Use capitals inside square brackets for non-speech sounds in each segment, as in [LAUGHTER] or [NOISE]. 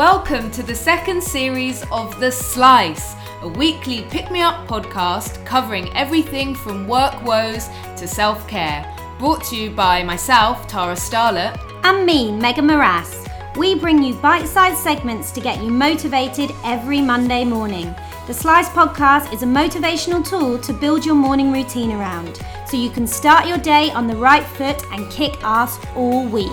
Welcome to the second series of The Slice, a weekly pick me up podcast covering everything from work woes to self care. Brought to you by myself, Tara Starlet, and me, Megan Morass. We bring you bite sized segments to get you motivated every Monday morning. The Slice podcast is a motivational tool to build your morning routine around so you can start your day on the right foot and kick ass all week.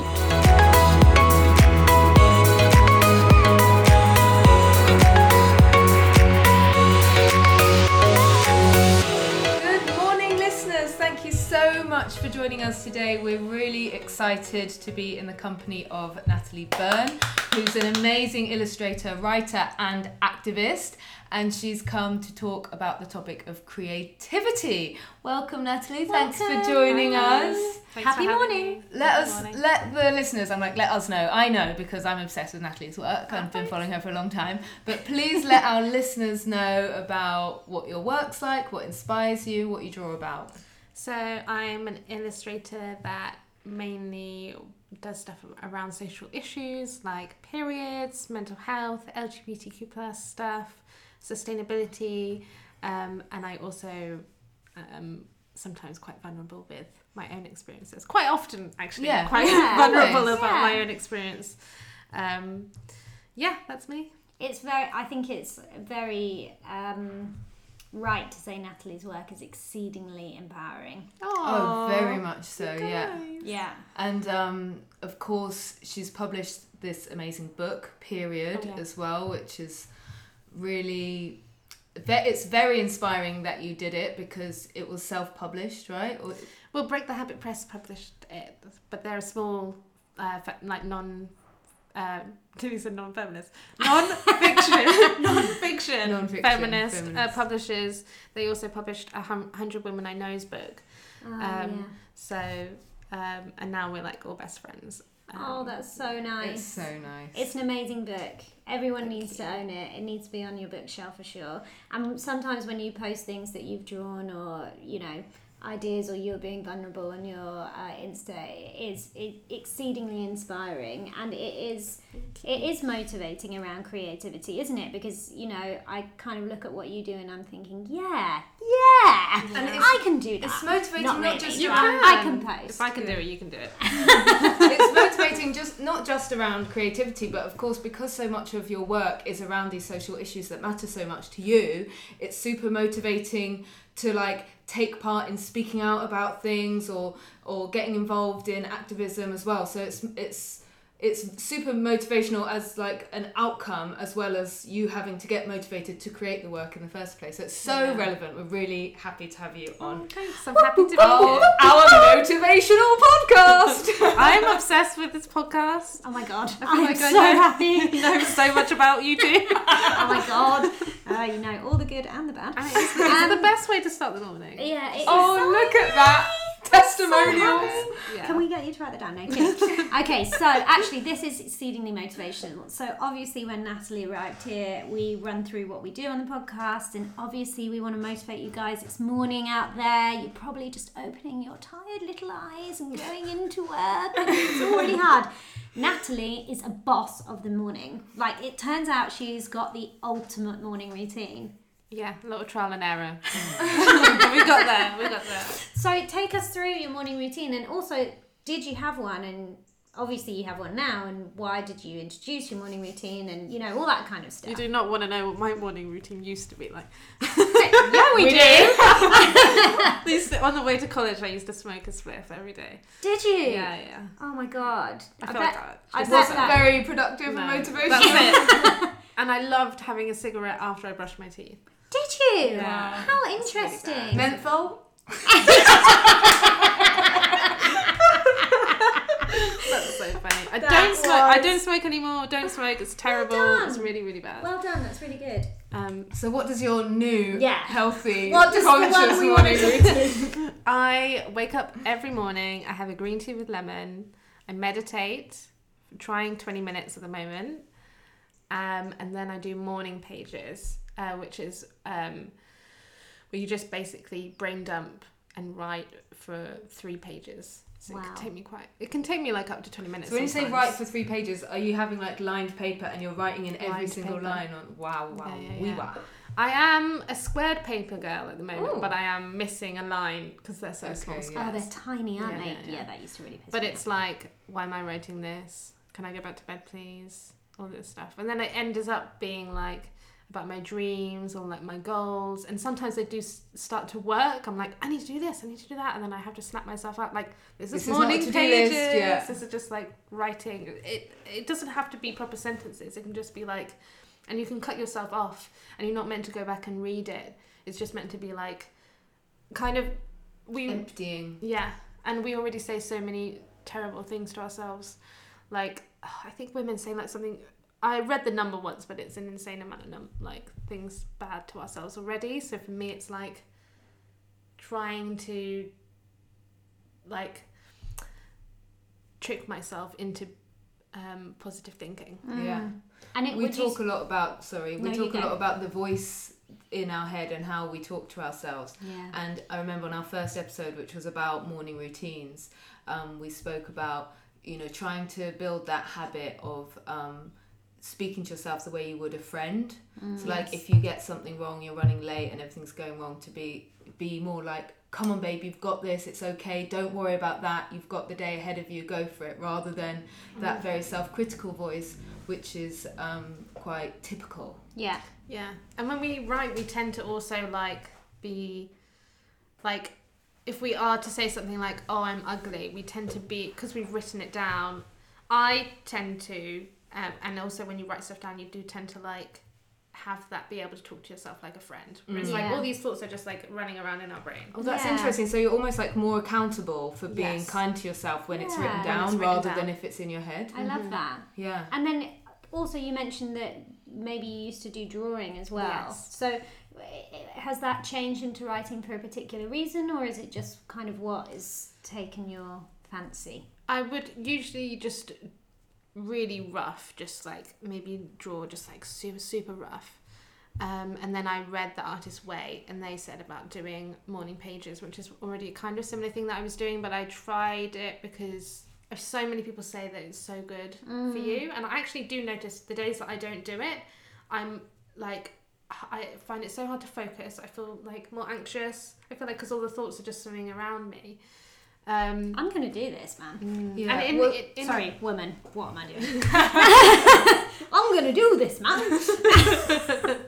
Joining us today. We're really excited to be in the company of Natalie Byrne, who's an amazing illustrator, writer, and activist. And she's come to talk about the topic of creativity. Welcome, Natalie. Thanks for Welcome. joining us. Thanks Happy morning. me. Let Happy us morning. let the listeners. I'm like let us know. I know because I'm obsessed with Natalie's work. I've been following her for a long time. But please let our [LAUGHS] listeners know about what your work's like, what inspires you, what you draw about. So I'm an illustrator that mainly does stuff around social issues like periods, mental health, LGBTQ plus stuff, sustainability, um, and I also um, sometimes quite vulnerable with my own experiences. Quite often, actually, Yeah. Quite Yeah, [LAUGHS] vulnerable always. about my own experience. Um, yeah, that's me. It's very, I think it's very um, right to say Natalie's work is exceedingly empowering. Oh, very much so. Yeah. guys. Yeah. And um, of course, she's published this amazing book, Period, Oh, yeah. as well, which is really. It's very inspiring that you did it because it was self-published, right? Or, Well, Break the Habit Press published it, but they're a small, uh, fe- like non. [LAUGHS] Uh, Tilly said non-feminist, non-fiction, [LAUGHS] non-fiction, Non-fiction, feminist, Uh, publishers. They also published a hundred women I know's book. Oh, Um, yeah. So, um, and now we're like all best friends. Um, Oh, that's so nice. it's so nice. It's an amazing book. Everyone Thank needs to own it. It needs to be on your bookshelf for sure. And sometimes when you post things that you've drawn or, you know, ideas or you're being vulnerable on your uh, Insta, it is it, exceedingly inspiring and it is it is motivating around creativity, isn't it? Because, you know, I kind of look at what you do and I'm thinking, yeah, yeah, And it's- I can do that. it's motivating not really, just You around- can. I can post. If I can do it, you can do it. [LAUGHS] it's motivating just not just around creativity but of course because so much of your work is around these social issues that matter so much to you it's super motivating to like take part in speaking out about things or or getting involved in activism as well. So it's it's it's super motivational as like an outcome as well as you having to get motivated to create the work in the first place so it's so Yeah. relevant we're really happy to have you on Thanks. I'm happy to be oh, here. our [LAUGHS] motivational podcast [LAUGHS] I'm obsessed with this podcast. Oh my god, feel I'm like I so know- happy. [LAUGHS] know so much about you too. oh my god. Uh, you know, all the good and the bad. And it's, it's the best way to start the morning. Yeah, it is Oh, so look at that. Testimonials. Yeah. Can we get you to write that down? No, kidding. [LAUGHS] okay, so actually, this is exceedingly motivational. So, obviously, when Natalie arrived here, we run through what we do on the podcast, and obviously, we want to motivate you guys. It's morning out there. You're probably just opening your tired little eyes and going into work. It's already hard. Natalie is a boss of the morning. Like, it turns out she's got the ultimate morning routine. Yeah, a little trial and error. [LAUGHS] [LAUGHS] [LAUGHS] we got there. We got there. So take us through your morning routine, and also, did you have one? And obviously, you have one now. And why did you introduce your morning routine? And you know all that kind of stuff. You do not want to know what my morning routine used to be like. yeah, we, We do. I used to- on the way to college, I used to smoke a spliff every day. Did you? Yeah, yeah. Oh my god! I, I, feel bet. that. I bet Wasn't that. very productive No, and motivational. That's it. and I loved having a cigarette after I brushed my teeth. Did you? Yeah. How interesting. bad. Menthol. That's so funny. I That don't smoke. I don't smoke anymore. Don't smoke. It's terrible. done. It's really, really bad. well done. That's really good. Um, So what does your new Yeah. healthy What does the one conscious we morning wanted routine? [LAUGHS] I wake up every morning. I have a green tea with lemon. I meditate, trying 20 minutes at the moment. Um, and then I do morning pages, uh, which is um, where you just basically brain dump and write for three pages. So it can take me quite. It can take me like up to twenty minutes. So when you say write for three pages, are you having like lined paper and you're writing in every Lined single paper. line on? Wow, wow, Yeah, yeah, wee yeah. wow. I am a squared paper girl at the moment, Ooh. but I am missing a line because they're so small. Okay, squares. yeah. Oh, they're tiny, aren't Yeah, they? yeah, Yeah, yeah. that used to really piss But me it's like, why am I writing this? Can I go back to bed, please? All this stuff, and then it ends up being like about my dreams or like my goals, and sometimes they do s- start to work. I'm like, I need to do this, I need to do that, and then I have to snap myself out. Like, this, This is is not morning to-do pages. list, yeah. This is just like writing. It it doesn't have to be proper sentences. It can just be like, and you can cut yourself off, and you're not meant to go back and read it. It's just meant to be like, kind of, we Emptying. yeah, and we already say so many terrible things to ourselves. Like I think women say like something. I read the number once, but it's an insane amount of num- like things bad to ourselves already. So for me, it's like trying to like trick myself into um, positive thinking. Mm. Yeah. And it we would you talk a lot about sorry we No, talk a lot about the voice in our head and how we talk to ourselves Yeah. and i remember on our first episode which was about morning routines um, we spoke about you know trying to build that habit of um, speaking to yourself the way you would a friend Mm. so like if you get something wrong you're running late and everything's going wrong to be be more like come on babe you've got this it's okay don't worry about that you've got the day ahead of you go for it rather than that very self-critical voice which is um, quite typical Yeah. Yeah, and when we write, we tend to also like be like if we are to say something like "Oh, I'm ugly," we tend to be because we've written it down. I tend to, um, and also when you write stuff down, you do tend to like have that be able to talk to yourself like a friend. Whereas Mm. like Yeah. all these thoughts are just like running around in our brain. Oh, that's Yeah. interesting. So you're almost like more accountable for being Yes. kind to yourself when it's written down it's written rather down. than if it's in your head. I love that. Yeah. And then also you mentioned that maybe you used to do drawing as well. Yes. So has that changed into writing for a particular reason or is it just kind of what is taken your fancy? I would usually just really rough, just like maybe draw just like super super rough. Um, and then I read the artist's way, and they said about doing morning pages, which is already a kind of similar thing that I was doing, but I tried it because so many people say that it's so good Mm. for you, and I actually do notice the days that I don't do it, I'm like I find it so hard to focus. I feel like more anxious. I feel like because all the thoughts are just swimming around me. Um, I'm to do this, man. Yeah. and in, well, in, in Sorry, woman. What am I doing? [LAUGHS] [LAUGHS] I'm to do this, man.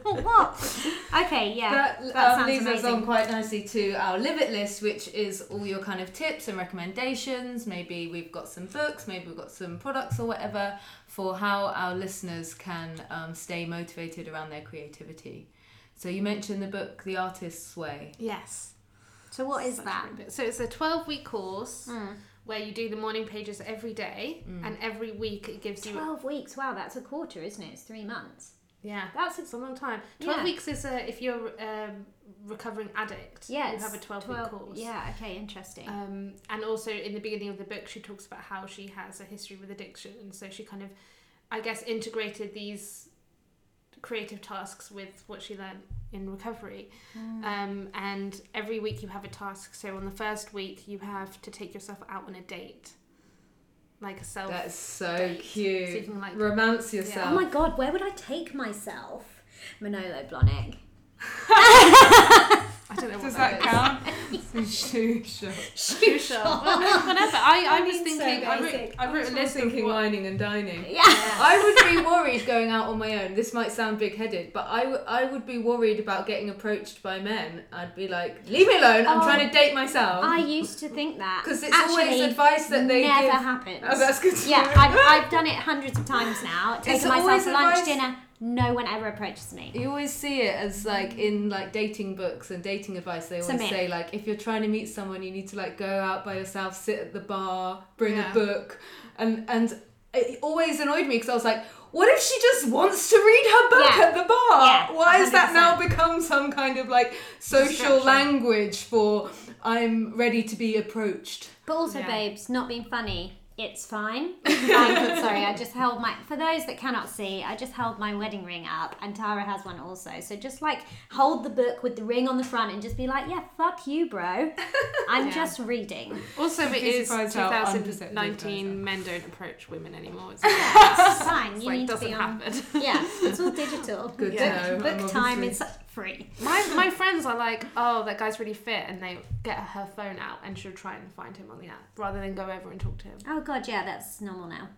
[LAUGHS] what? Okay, yeah. that, that um, sounds leads us on quite nicely to our live it list, which is all your kind of tips and recommendations. Maybe we've got some books, maybe we've got some products or whatever for how our listeners can um, stay motivated around their creativity. So you mentioned the book The Artist's Way. yes. So what is Such that? So it's a 12 week course Mm. where you do the morning pages every day and every week it gives you 12 weeks. Wow, that's a quarter, isn't it? It's three months. yeah that's it's a long time 12 Yeah. weeks is a, if you're um, recovering addict Yeah, you have a 12 week course Yeah, okay, interesting. um, and also in the beginning of the book she talks about how she has a history with addiction and so she kind of i guess integrated these creative tasks with what she learned in recovery Mm. um, and every week you have a task so on the first week you have to take yourself out on a date like a self That's so date. cute. So you can, like- Romance oh my god, where would I take myself? Manolo Blahnik. [LAUGHS] I don't know what Does that that is. count? [LAUGHS] Shoe shop. Shoe shop. Well, whatever. I, I I was mean, so thinking. I wrote, basic. I wrote a I was list thinking what, whining and dining. Yeah. I would be worried going out on my own. This might sound big headed, but I, w- I would be worried about getting approached by men. I'd be like, leave me alone, I'm Oh, trying to oh, date myself. I used to think that. Because it's always advice that they never give. happens. Oh, that's good to Yeah, know. I've, I've done it hundreds of times now. [LAUGHS] It's Taken myself always lunch, advice- dinner. No one ever approaches me. You always see it as like in like dating books and dating advice. They always myth. say like if you're trying to meet someone, you need to like go out by yourself, sit at the bar, bring Yeah. a book, and and it always annoyed me because I was like, what if she just wants to read her book Yeah. at the bar? Yeah, Why has that now become some kind of like social language for I'm ready to be approached? But also, Yeah. babes, not being funny. It's fine. [LAUGHS] Like, sorry, I just held my. For those that cannot see, I just held my wedding ring up, and Tara has one also. So just like hold the book with the ring on the front, and just be like, "Yeah, fuck you, bro. [LAUGHS] I'm Yeah. just reading." Also, it You'd be is surprised how unperceptive 2019. Men don't approach women anymore. It's, [LAUGHS] It's fine. it's You like need to doesn't be on. happen. Yeah, it's all digital. Good book, book time is obviously- free. My my [LAUGHS] friends are like, oh, that guy's really fit, and they get her phone out and she'll try and find him on the app rather than go over and talk to him. Oh god, yeah, that's normal now.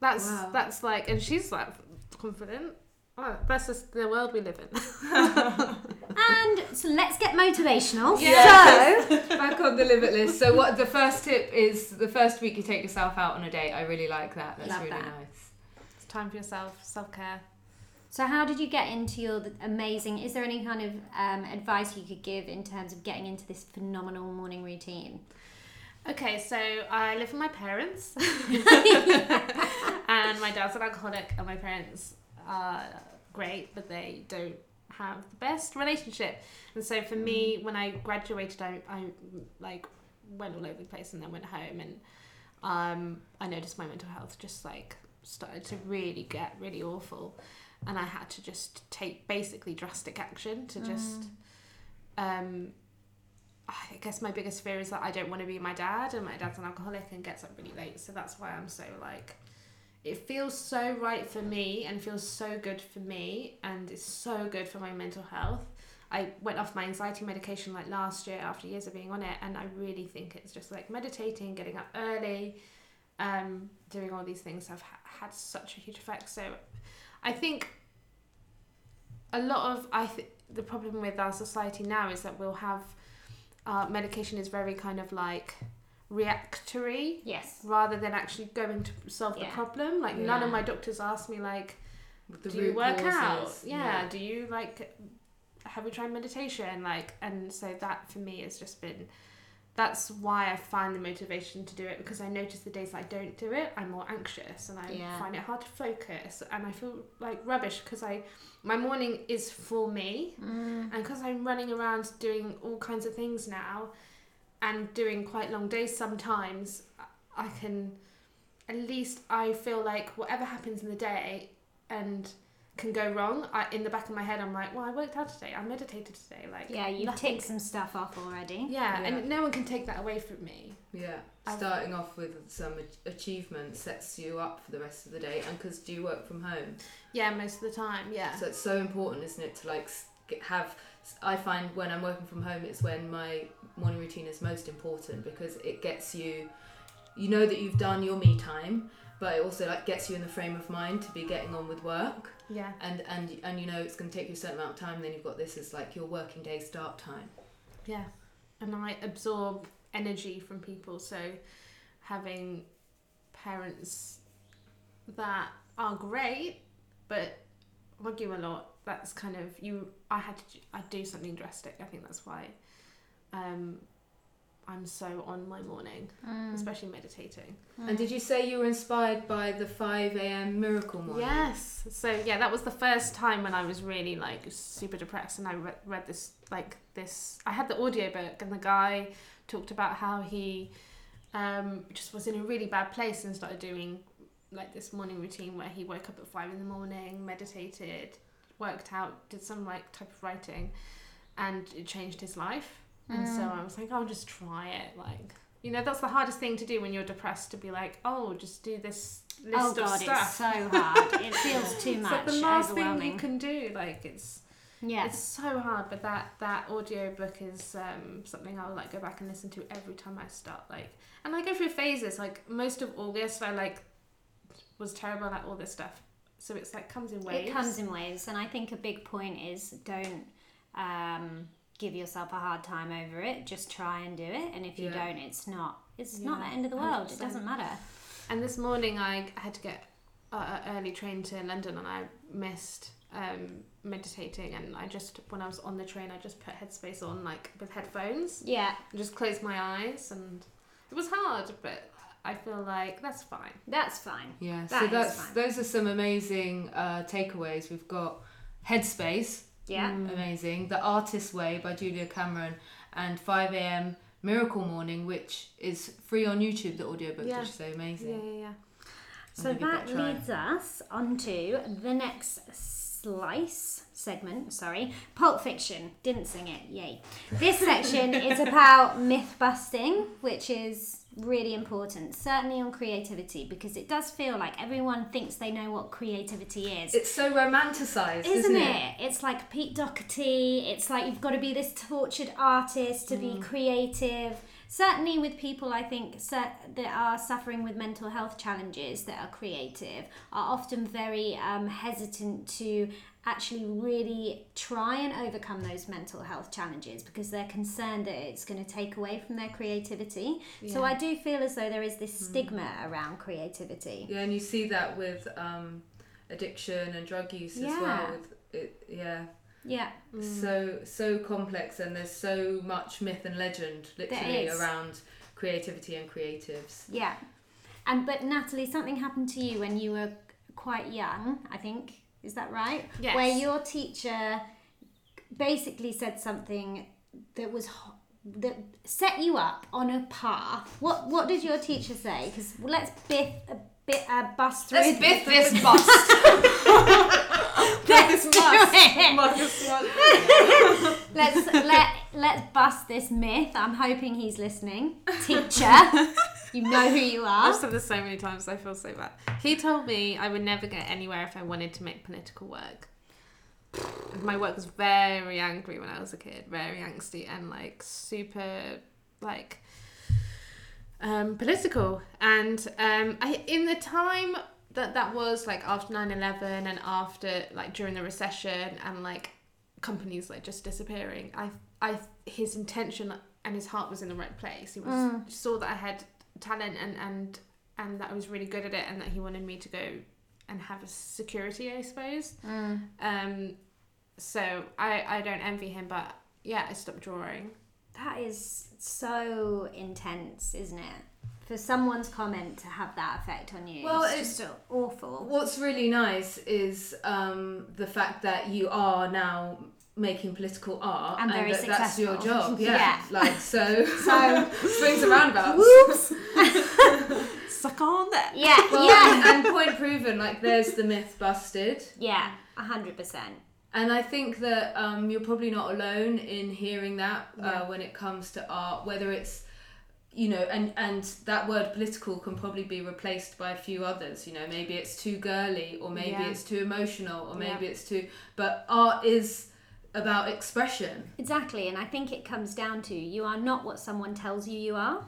That's Wow. that's like, and she's like confident. Oh, that's just the world we live in. [LAUGHS] And so let's get motivational. Yes. So [LAUGHS] Back on the limit list. So what the first tip is the first week you take yourself out on a date. I really like that. That's Love really that. nice. It's time for yourself, self care. So, how did you get into your amazing? Is there any kind of um, advice you could give in terms of getting into this phenomenal morning routine? Okay, so I live with my parents, [LAUGHS] [LAUGHS] and my dad's an alcoholic, and my parents are great, but they don't have the best relationship. And so for me, when I graduated, I, I like went all over the place, and then went home, and um, I noticed my mental health just like started to really get really awful, and I had to just take basically drastic action to just. Um, I guess my biggest fear is that I don't want to be my dad, and my dad's an alcoholic and gets up really late. So that's why I'm so like, it feels so right for me and feels so good for me, and it's so good for my mental health. I went off my anxiety medication like last year after years of being on it, and I really think it's just like meditating, getting up early, um, doing all these things have ha- had such a huge effect. So I think a lot of I th- the problem with our society now is that we'll have uh, medication is very kind of like reactory Yes. rather than actually going to solve the problem. Like none of my doctors asked me like, the do you work out? causes, Yeah. Do you like have you tried meditation? Like, and so that for me has just been. That's why I find the motivation to do it because I notice the days I don't do it, I'm more anxious and I Yeah. find it hard to focus and I feel like rubbish because I my morning is for me Mm. and because I'm running around doing all kinds of things now and doing quite long days sometimes, I- I can, at least I feel like whatever happens in the day and can go wrong, I, in the back of my head, I'm like, well, I worked out today, I meditated today. Like, Yeah, you've nothing- ticked some stuff off already. Yeah, Yeah. and no one can take that away from me. Yeah, I've- starting off with some ach- achievement sets you up for the rest of the day, and because do you work from home, Yeah, most of the time, yeah. so it's so important, isn't it, to like have. I find when I'm working from home, it's when my morning routine is most important because it gets you. You know that you've done your me time, but it also like gets you in the frame of mind to be getting on with work, yeah. and and and you know it's going to take you a certain amount of time. Then you've got this as like your working day start time. Yeah, and I absorb energy from people. So having parents that are great but argue a lot, that's kind of you. I had to. I do something drastic. I think that's why. Um, I'm so on my morning, Mm. especially meditating. And did you say you were inspired by the five a.m. miracle morning? Yes. So yeah, that was the first time when I was really like super depressed, and I re- read this like this. I had the audiobook, and the guy talked about how he um, just was in a really bad place and started doing like this morning routine where he woke up at five in the morning, meditated, worked out, did some like type of writing, and it changed his life. And so Mm. I was like, I'll just try it. Like, you know, that's the hardest thing to do when you're depressed to be like, oh, just do this list Oh of god, stuff. it's so hard. It [LAUGHS] feels too It's much. like the last thing you can do. Like it's yeah. it's so hard. But that that audio book is um, something I'll like go back and listen to every time I start. Like and I go through phases. Like most of August, I like was terrible at all this stuff. So it's like comes in waves. It comes in waves, and I think a big point is don't um, give yourself a hard time over it. Just try and do it, and if you Yeah. don't, it's not. It's not the end of the world. It 100%. doesn't matter. And this morning I had to get uh, an early train to London and I missed um, meditating and I just when I was on the train I just put headspace on like with headphones Yeah, and just closed my eyes and it was hard but I feel like that's fine. that's fine. Yeah, That so that's fine. those are some amazing uh, takeaways. We've got Headspace, Yeah. Mm. amazing. The Artist's Way by Julia Cameron, and 5 a.m. Miracle Morning, which is free on YouTube. The audiobook, Yeah. which is so amazing. Yeah, yeah, yeah. So I'm gonna that give it a try. leads us onto the next slice segment. Sorry, Pulp Fiction. Didn't sing it. Yay! This section is [LAUGHS] about myth busting, which is really important, certainly on creativity, because it does feel like everyone thinks they know what creativity is. It's so romanticized, isn't, isn't, it? It's like Pete Doherty. It's like you've got to be this tortured artist to Mm. be creative. Certainly, with people I think that are suffering with mental health challenges that are creative, are often very um, hesitant to actually really try and overcome those mental health challenges because they're concerned that it's going to take away from their creativity. So I do feel as though there is this Mm. stigma around creativity. Yeah, and you see that with um, addiction and drug use as well. With it, yeah, Yeah. so so complex, and there's so much myth and legend literally around creativity and creatives. Yeah. And but Natalie, something happened to you when you were quite young, I think. Is that right? Yes. Where your teacher basically said something that was that set you up on a path. What what did your teacher say? Because let's biff a bit uh, bust through. Let's biff this bust. [LAUGHS] Let's this do it. Must. [LAUGHS] Let's let let's bust this myth. I'm hoping he's listening. Teacher, [LAUGHS] [LAUGHS] you know who you are. I've said this so many times, I feel so bad. He told me I would never get anywhere if I wanted to make political work. My work was very angry when I was a kid, very angsty and like super like um, political. And um, I in the time that that was like after 9-11 and after like during the recession and like companies like just disappearing i i his intention and his heart was in the right place he was saw that i had talent and and and that i was really good at it and that he wanted me to go and have a security i suppose um so i i don't envy him but yeah i stopped drawing That is so intense, isn't it? For someone's comment to have that effect on you, Well, it's, it's- just awful. What's really nice is um, the fact that you are now making political art And very that that's your job. [LAUGHS] Yeah. Yeah. Like so. [LAUGHS] So- [LAUGHS] swings and roundabouts. Whoops. suck on that Yeah, Well, yeah, and, and point proven. Like there's the myth busted. yeah, a hundred percent. And I think that um, you're probably not alone in hearing that uh, Yeah. when it comes to art, whether it's, you know, and, and that word political can probably be replaced by a few others. You know, maybe it's too girly, or maybe Yeah. it's too emotional, or maybe Yeah. it's too. But art is about expression. Exactly, and I think it comes down to you are not what someone tells you you are.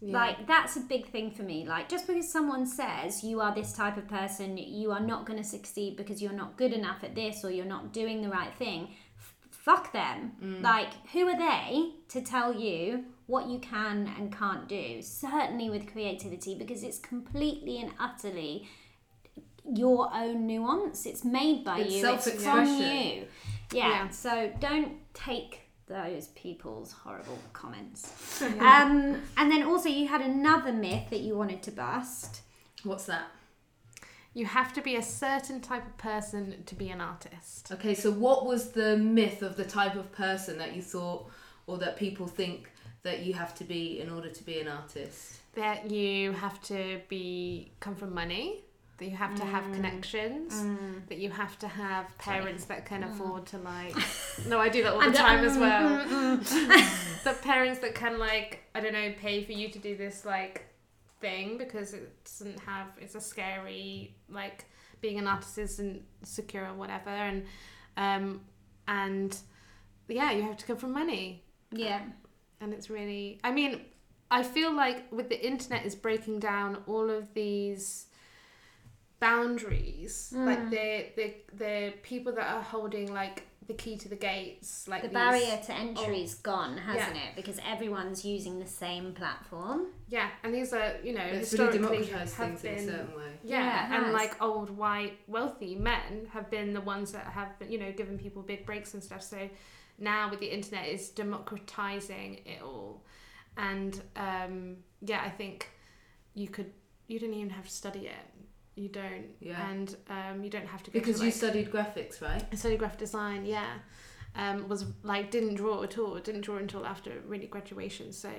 Yeah. Like that's a big thing for me. Like just because someone says you are this type of person, you are not going to succeed because you're not good enough at this or you're not doing the right thing. F- fuck them. Mm. Like who are they to tell you what you can and can't do? Certainly with creativity because it's completely and utterly your own nuance. It's made by It's you. It's from you. Yeah. Yeah. So don't take those people's horrible comments. [LAUGHS] um, and then also you had another myth that you wanted to bust. What's that? you have to be a certain type of person to be an artist Okay, so what was the myth of the type of person that you thought, or that people think that you have to be in order to be an artist? that you have to be come from money that you have to have connections that you have to have parents that can afford to like [LAUGHS] no i do that all the And, time as mm, well [LAUGHS] the parents that can like i don't know pay for you to do this like thing because it doesn't have it's a scary like being an artist isn't secure or whatever and um and yeah you have to come from money. Yeah. and it's really i mean i feel like with the internet is breaking down all of these boundaries Mm. like the the the people that are holding like the key to the gates like The these- barrier to entry's gone, hasn't Yeah. it? Because everyone's using the same platform. yeah and these are you know It's historically democratized have things in a been certain way. yeah, Yeah, and has. like old white wealthy men have been the ones that have been you know given people big breaks and stuff so now with the internet is democratizing it all and um yeah i think you could you don't even have to study it you don't Yeah. and um you don't have to go Because to, you studied graphics, right? I studied graphic design, yeah. um, was like didn't draw at all. Didn't draw until after really graduation. So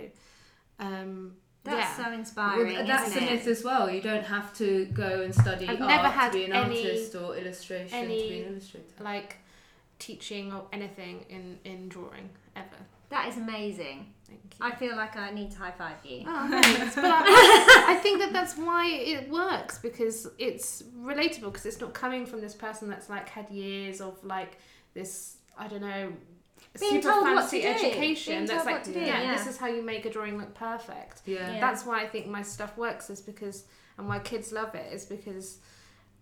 um, That's yeah. so inspiring. Well, that's isn't the it? myth as well. You don't have to go and study I've art never had to be an any- artist or illustration to any- be an illustrator. like teaching or anything in in drawing ever. That is amazing. Thank you. I feel like I need to high five you. Oh, [LAUGHS] thanks. but I, I think that that's why it works because it's relatable because it's not coming from this person that's like had years of like this I don't know Being super told what fancy to education Being that's told like what to yeah, yeah. this is how you make a drawing look perfect. Yeah. Yeah. That's why I think my stuff works is because and why kids love it is because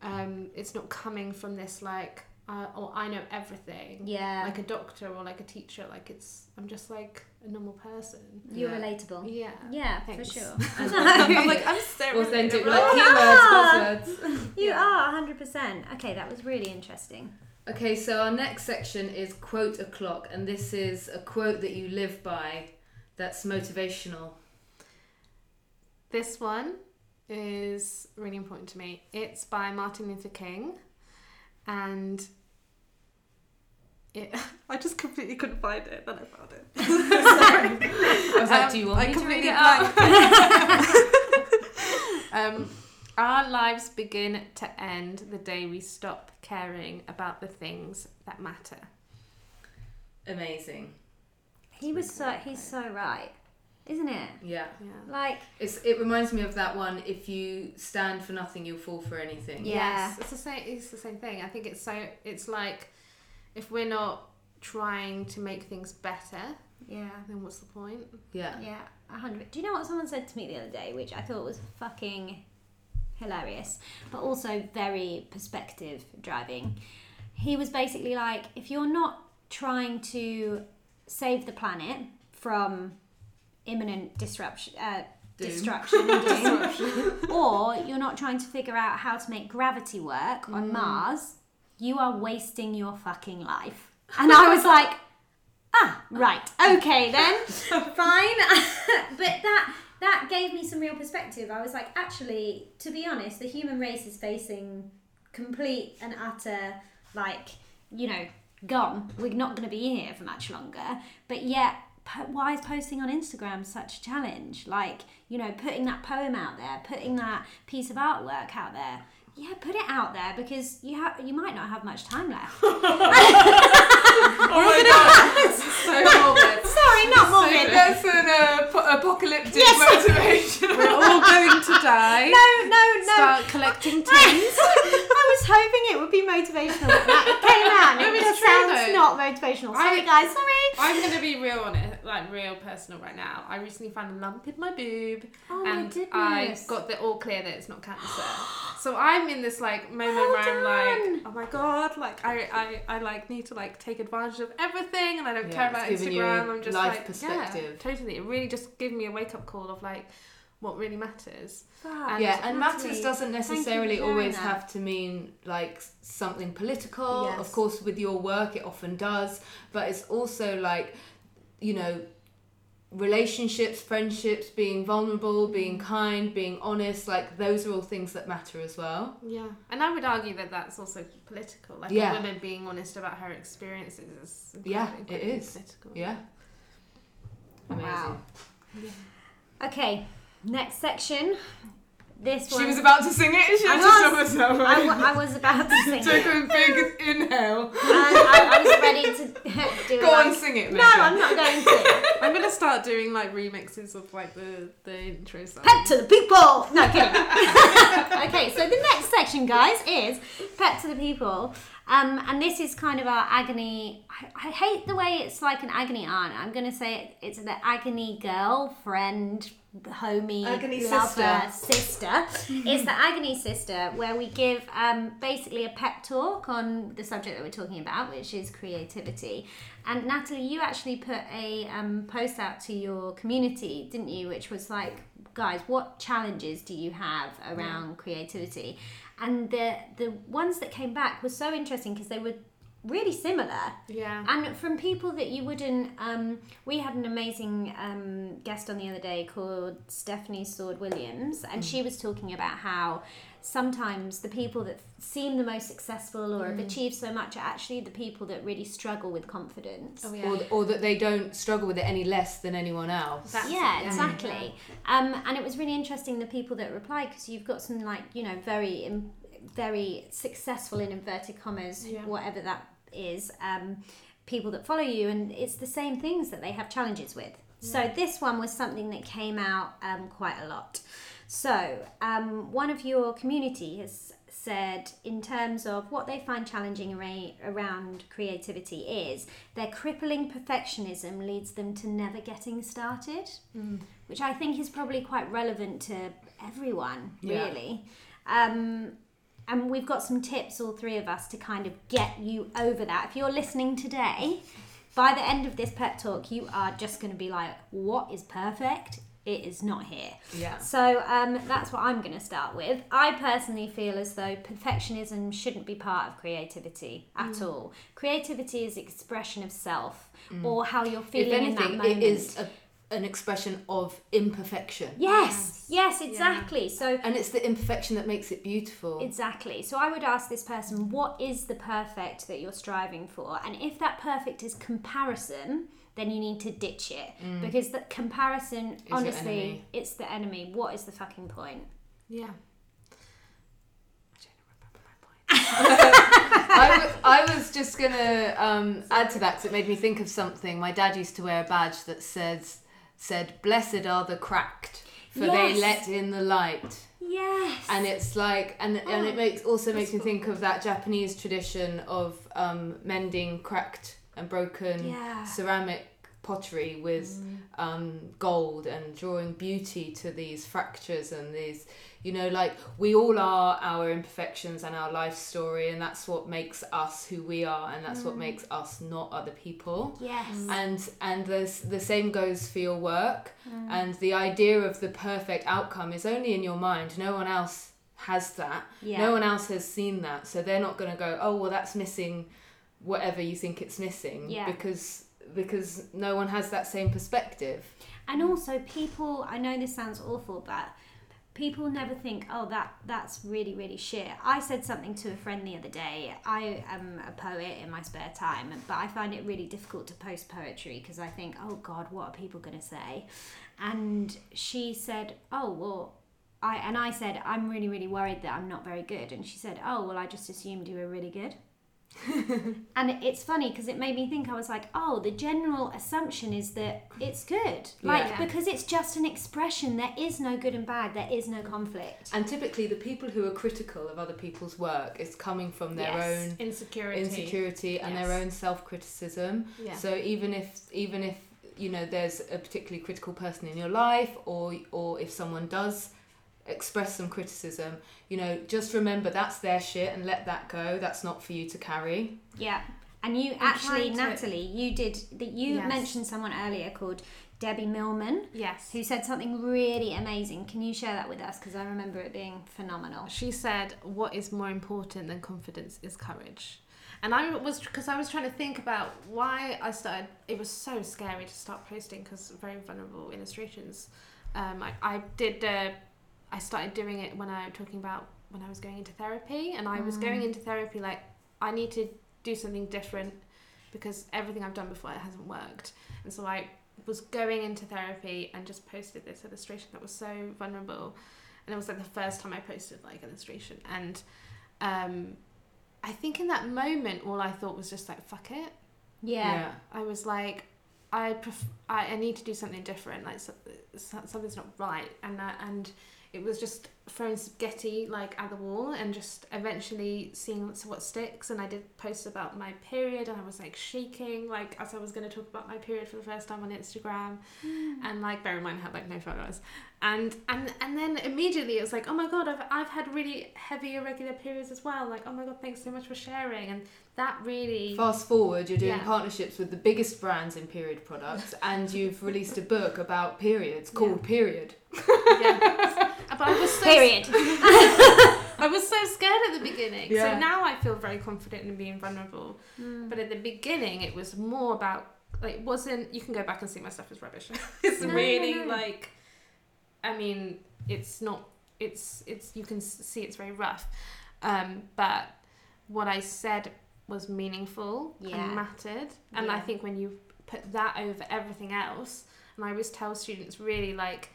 um, it's not coming from this like uh, or I know everything Yeah. like a doctor or like a teacher like it's I'm just like a normal person. You're Yeah. relatable. Yeah. Yeah, Thanks. for sure. [LAUGHS] [LAUGHS] I'm like I'm so Authentic, relatable. like [LAUGHS] keywords, buzzwords. You Yeah. are 100%. Okay, that was really interesting. Okay, so our next section is quote o'clock, and this is a quote that you live by that's motivational. This one is really important to me. It's by Martin Luther King, and it. [LAUGHS] I just completely couldn't find it. Then I found it. [LAUGHS] I was like, Um, do you want I me to read it out? [LAUGHS] um, our lives begin to end the day we stop caring about the things that matter. Amazing. He was so he's so right, isn't it? Yeah. Yeah. Like It's, it reminds me of that one if you stand for nothing, you'll fall for anything. Yeah. Yes, it's the same. It's the same thing. I think it's so. It's like if we're not trying to make things better, yeah. then what's the point? Yeah. Yeah, a hundred. Do you know what someone said to me the other day, which I thought was fucking hilarious, but also very perspective driving? He was basically like, if you're not trying to save the planet from imminent disruption, uh, destruction, and [LAUGHS] doom, or you're not trying to figure out how to make gravity work on Mars, you are wasting your fucking life. And I was like, ah, right, okay then, [LAUGHS] fine. [LAUGHS] but that that gave me some real perspective. I was like, actually, to be honest, the human race is facing complete and utter, like, you know, gone. We're not going to be here for much longer. But yet, why is posting on Instagram such a challenge? Like, you know, putting that poem out there, putting that piece of artwork out there. Yeah, put it out there because you have you might not have much time left. [LAUGHS] [LAUGHS] Oh my god, [LAUGHS] so morbid. Sorry, not morbid. That's an uh, po- apocalyptic Yes. motivation. We're all going to die. No, no, no. Start collecting tins. I was hoping it would be motivational. but That came out [LAUGHS] No, it it's sounds though. not motivational. Sorry, I- guys. Sorry. I'm gonna be real on it, like real personal right now. I recently found a lump in my boob, Oh my and I got the all clear that it's not cancer. so I'm in this like [GASPS] moment Well where I'm like, oh my god, like I, I, I like need to like take advantage of everything, and I don't Yeah, care about giving you Instagram. I'm just life like, perspective. yeah, totally. It really just gave me a wake up call of like what really matters. Fuck. yeah, and Natalie, matters doesn't thank you necessarily always that. have to mean like something political. Yes. Of course, with your work, it often does, but it's also like, you know, relationships, friendships, being vulnerable, being mm. kind, being honest. Like those are all things that matter as well. Yeah, and I would argue that that's also political. Like Yeah. a woman being honest about her experiences is Yeah, incredibly- it political. Yeah. Amazing. Wow. Okay, next section. This one. She was about to sing it. She I had to stop was. herself. I, w- I was about to sing [LAUGHS] Took it. a big inhale. And I, I was ready to [LAUGHS] do it. Go it. on, like- sing it, No, I'm not going to. [LAUGHS] I'm gonna start doing like remixes of like the the intro song. Pep to the people. No, kidding. okay, so the next section, guys, is pep to the people. Um, and this is kind of our agony. I, I hate the way it's like an agony aunt. I'm going to say it, it's the agony girl, friend, homie, Agony lover, sister. it's the agony sister, where we give um, basically a pep talk on the subject that we're talking about, which is creativity. And Natalie, you actually put a um, post out to your community, didn't you? Which was like, guys, what challenges do you have around creativity? And the the ones that came back were so interesting because they were really similar. Yeah. And from people that you wouldn't, um, we had an amazing um, guest on the other day called Stephanie Sword Williams, and she was talking about how sometimes the people that seem the most successful or have achieved so much are actually the people that really struggle with confidence. Oh, yeah. Or, or that they don't struggle with it any less than anyone else. That's yeah, it, exactly. Um, and it was really interesting the people that replied because you've got some like you know very very successful in inverted commas, Yeah. whatever that is. Um, people that follow you, and it's the same things that they have challenges with. So this one was something that came out um, quite a lot. So um, one of your community has said in terms of what they find challenging around creativity is their crippling perfectionism leads them to never getting started. Which i think is probably quite relevant to everyone Yeah. really. Um, and we've got some tips all three of us to kind of get you over that. If you're listening today by the end of this pep talk you are just going to be like what is perfect it is not here Yeah. so um, that's what I'm going to start with. I personally feel as though perfectionism shouldn't be part of creativity at Mm. all. Creativity is expression of self or how you're feeling If in that anything, moment. it is a, an expression of imperfection. Yes, yes, exactly. So And it's the imperfection that makes it beautiful. Exactly. So I would ask this person, what is the perfect that you're striving for? And if that perfect is comparison, then you need to ditch it because that comparison, your honestly, it's the enemy. What is the fucking point? Yeah. [LAUGHS] I, w- I was just gonna um, add to that because it made me think of something. My dad used to wear a badge that says said "Blessed are the cracked, for they let in the light." Yes. And it's like, and and Oh, it makes also makes me think of that Japanese tradition of um, mending cracked and broken Yeah. ceramic pottery with mm. um, gold and drawing beauty to these fractures and these you know like we all are our imperfections and our life story and that's what makes us who we are and that's what mm. makes us not other people. Yes. Mm. and and the, the same goes for your work and the idea of the perfect outcome is only in your mind. No one else has that. Yeah. no one else has seen that. So they're not going to go oh well that's missing whatever you think it's missing Yeah. because because no one has that same perspective And also, people. I know this sounds awful, but people never think, "Oh, that that's really really shit." I said something to a friend the other day. I am a poet in my spare time, but I find it really difficult to post poetry because I think, "Oh God, what are people going to say?" And she said, "Oh well." I, and I said, I'm really, really worried that I'm not very good. And she said, Oh, well, I just assumed you were really good. [LAUGHS] and it's funny because it made me think I was like, oh, the general assumption is that it's good. Like, Yeah. because it's just an expression. There is no good and bad, there is no conflict. and typically the people who are critical of other people's work is coming from their Yes. own Insecurity. insecurity and their own self-criticism Yeah. so even if even if you know there's a particularly critical person in your life or or if someone does express some criticism you know just remember that's their shit and let that go that's not for you to carry Yeah. And you I'm actually, trying to- Natalie, you did that. You Yes. mentioned someone earlier called Debbie Millman Yes. who said something really amazing. Can you share that with us? Because I remember it being phenomenal. She said, "What is more important than confidence is courage." And I was because I was trying to think about why I started. It was so scary to start posting because very vulnerable illustrations. Um, I, I did. Uh, I started doing it when I was talking about when I was going into therapy, and I was going into therapy like I need to do something different because everything I've done before it hasn't worked, and so I was going into therapy and just posted this illustration that was so vulnerable. And it was like the first time I posted like illustration. And um I think in that moment all I thought was just like fuck it. Yeah. I was like I pref- I, I need to do something different. Like so, so, something's not right. And uh, and it was just throwing spaghetti like at the wall and just eventually seeing what sticks. And I did post about my period and I was like shaking like as I was going to talk about my period for the first time on Instagram. Hmm. And like bear in mind I had like no photos. And and and then immediately it was like oh my god I've, I've had really heavy irregular periods as well. Like oh my god thanks so much for sharing. And that really fast forward you're doing Yeah. partnerships with the biggest brands in period products and you've released a book about periods called period. [LAUGHS] Yeah but I was so Period. [LAUGHS] I was so scared at the beginning. Yeah. So now I feel very confident in being vulnerable. Mm. But at the beginning, it was more about like it wasn't. You can go back and see my stuff is rubbish. [LAUGHS] it's No, no, really no. like, I mean, it's not. It's it's you can see it's very rough, um, but what I said was meaningful Yeah. and mattered. And I think when you put that over everything else, and I always tell students really like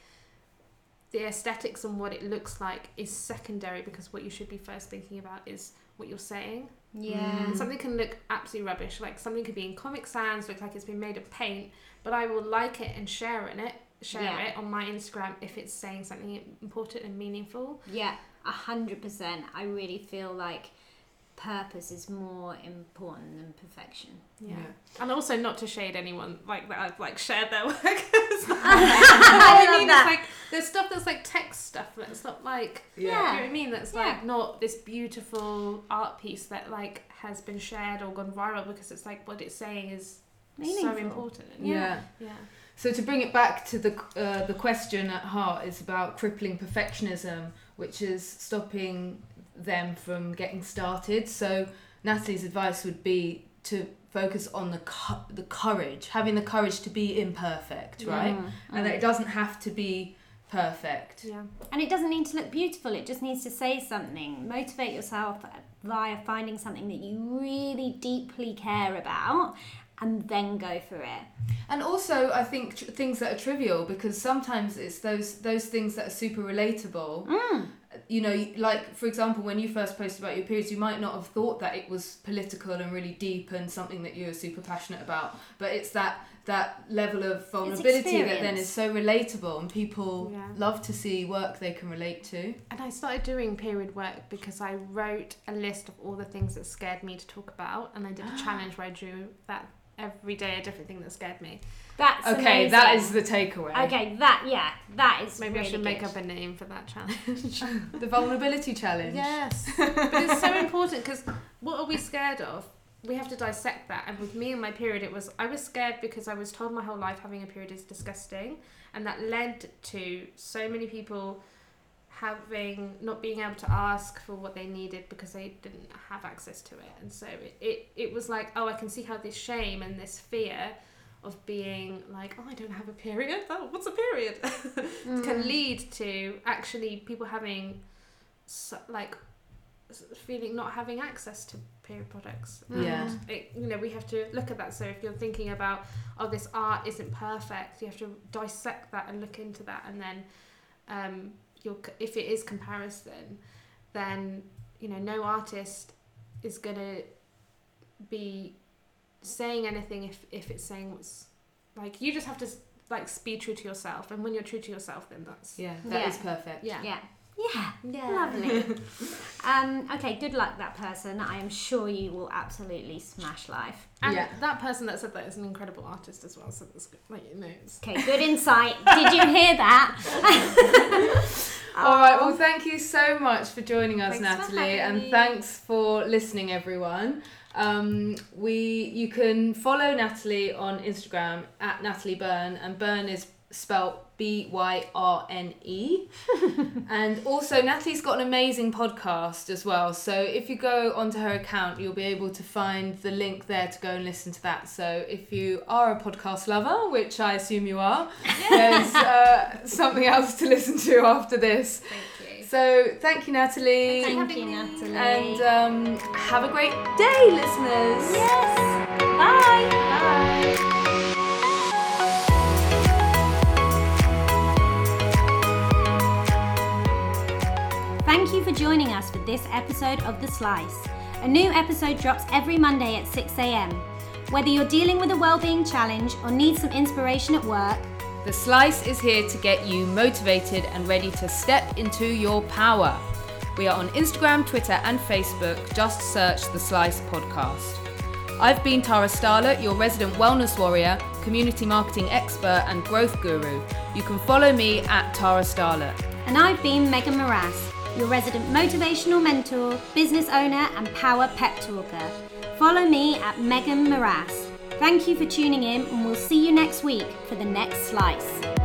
the aesthetics and what it looks like is secondary because what you should be first thinking about is what you're saying. Yeah. Something can look absolutely rubbish, like something could be in Comic Sans, look like it's been made of paint, but I will like it and share in it, share Yeah. it on my Instagram if it's saying something important and meaningful. Yeah, a hundred percent. I really feel like purpose is more important than perfection. Yeah. Yeah. And also not to shade anyone like that I've like shared their [LAUGHS] work. [LAUGHS] I I love mean, that. it's like there's stuff that's like text stuff that's not like Yeah. Do you know what I mean? That's Yeah. like not this beautiful art piece that like has been shared or gone viral because it's like what it's saying is so Meaningful. important. Yeah. Yeah. So to bring it back to the uh, the question at heart is about crippling perfectionism, which is stopping them from getting started. So Natalie's advice would be to focus on the cu- the courage, having the courage to be imperfect, right? Mm, And that it doesn't have to be perfect. Yeah. And it doesn't need to look beautiful, it just needs to say something. Motivate yourself via finding something that you really deeply care about and then go for it. And also, I think tr- things that are trivial because sometimes it's those those things that are super relatable. Mm. You know, like for example, when you first posted about your periods, you might not have thought that it was political and really deep and something that you were super passionate about. But it's that that level of vulnerability that then is so relatable, and people Yeah. love to see work they can relate to. And I started doing period work because I wrote a list of all the things that scared me to talk about, and I did a [GASPS] challenge where I drew that every day a different thing that scared me. That's Okay, that amazing. is the takeaway. Okay, that yeah, that is Maybe really I should make up a name for that challenge. [LAUGHS] [LAUGHS] The vulnerability challenge. Yes, [LAUGHS] but it's so important because what are we scared of? We have to dissect that. And with me and my period, it was I was scared because I was told my whole life having a period is disgusting, and that led to so many people having not being able to ask for what they needed because they didn't have access to it. And so it, it, it was like oh i can see how this shame and this fear of being like oh i don't have a period. Oh, what's a period? [LAUGHS] Mm. can lead to actually people having so, like feeling not having access to period products. Yeah. And it, you know we have to look at that. So if you're thinking about oh this art isn't perfect you have to dissect that and look into that and then um you'll c- if it is comparison then you know no artist is gonna be saying anything if if it's saying what's like you just have to like be true to yourself and when you're true to yourself then that's Yeah, that is Yeah. perfect. yeah Yeah. Yeah. yeah Lovely. [LAUGHS] um, okay, good luck, that person. I am sure you will absolutely smash life. and Yeah. that person that said that is an incredible artist as well so that's good like you know Okay, good insight. Did you hear that? [LAUGHS] All right. Well, thank you so much for joining us, Thanks Natalie, and me. thanks for listening, everyone. Um, we you can follow Natalie on Instagram at Natalie Byrne, and Byrne is spelt B Y R N E. [LAUGHS] and also, Natalie's got an amazing podcast as well. So if you go onto her account, you'll be able to find the link there to go and listen to that. So if you are a podcast lover, which I assume you are, there's uh, something else to listen to after this. thank you So thank you, Natalie. Thank you, Natalie. And um, have a great day, listeners. yes. Bye. Bye. Thank you for joining us for this episode of The Slice. A new episode drops every Monday at 6 a.m. Whether you're dealing with a well-being challenge or need some inspiration at work, The Slice is here to get you motivated and ready to step into your power. We are on Instagram, Twitter, and Facebook. Just search The Slice Podcast. I've been Tara Starlet, your resident wellness warrior, community marketing expert, and growth guru. You can follow me at Tara Starlet. and I've been Megan Morass, your resident motivational mentor, business owner, and power pep talker. Follow me at Megan Morass. Thank you for tuning in, and we'll see you next week for the next slice.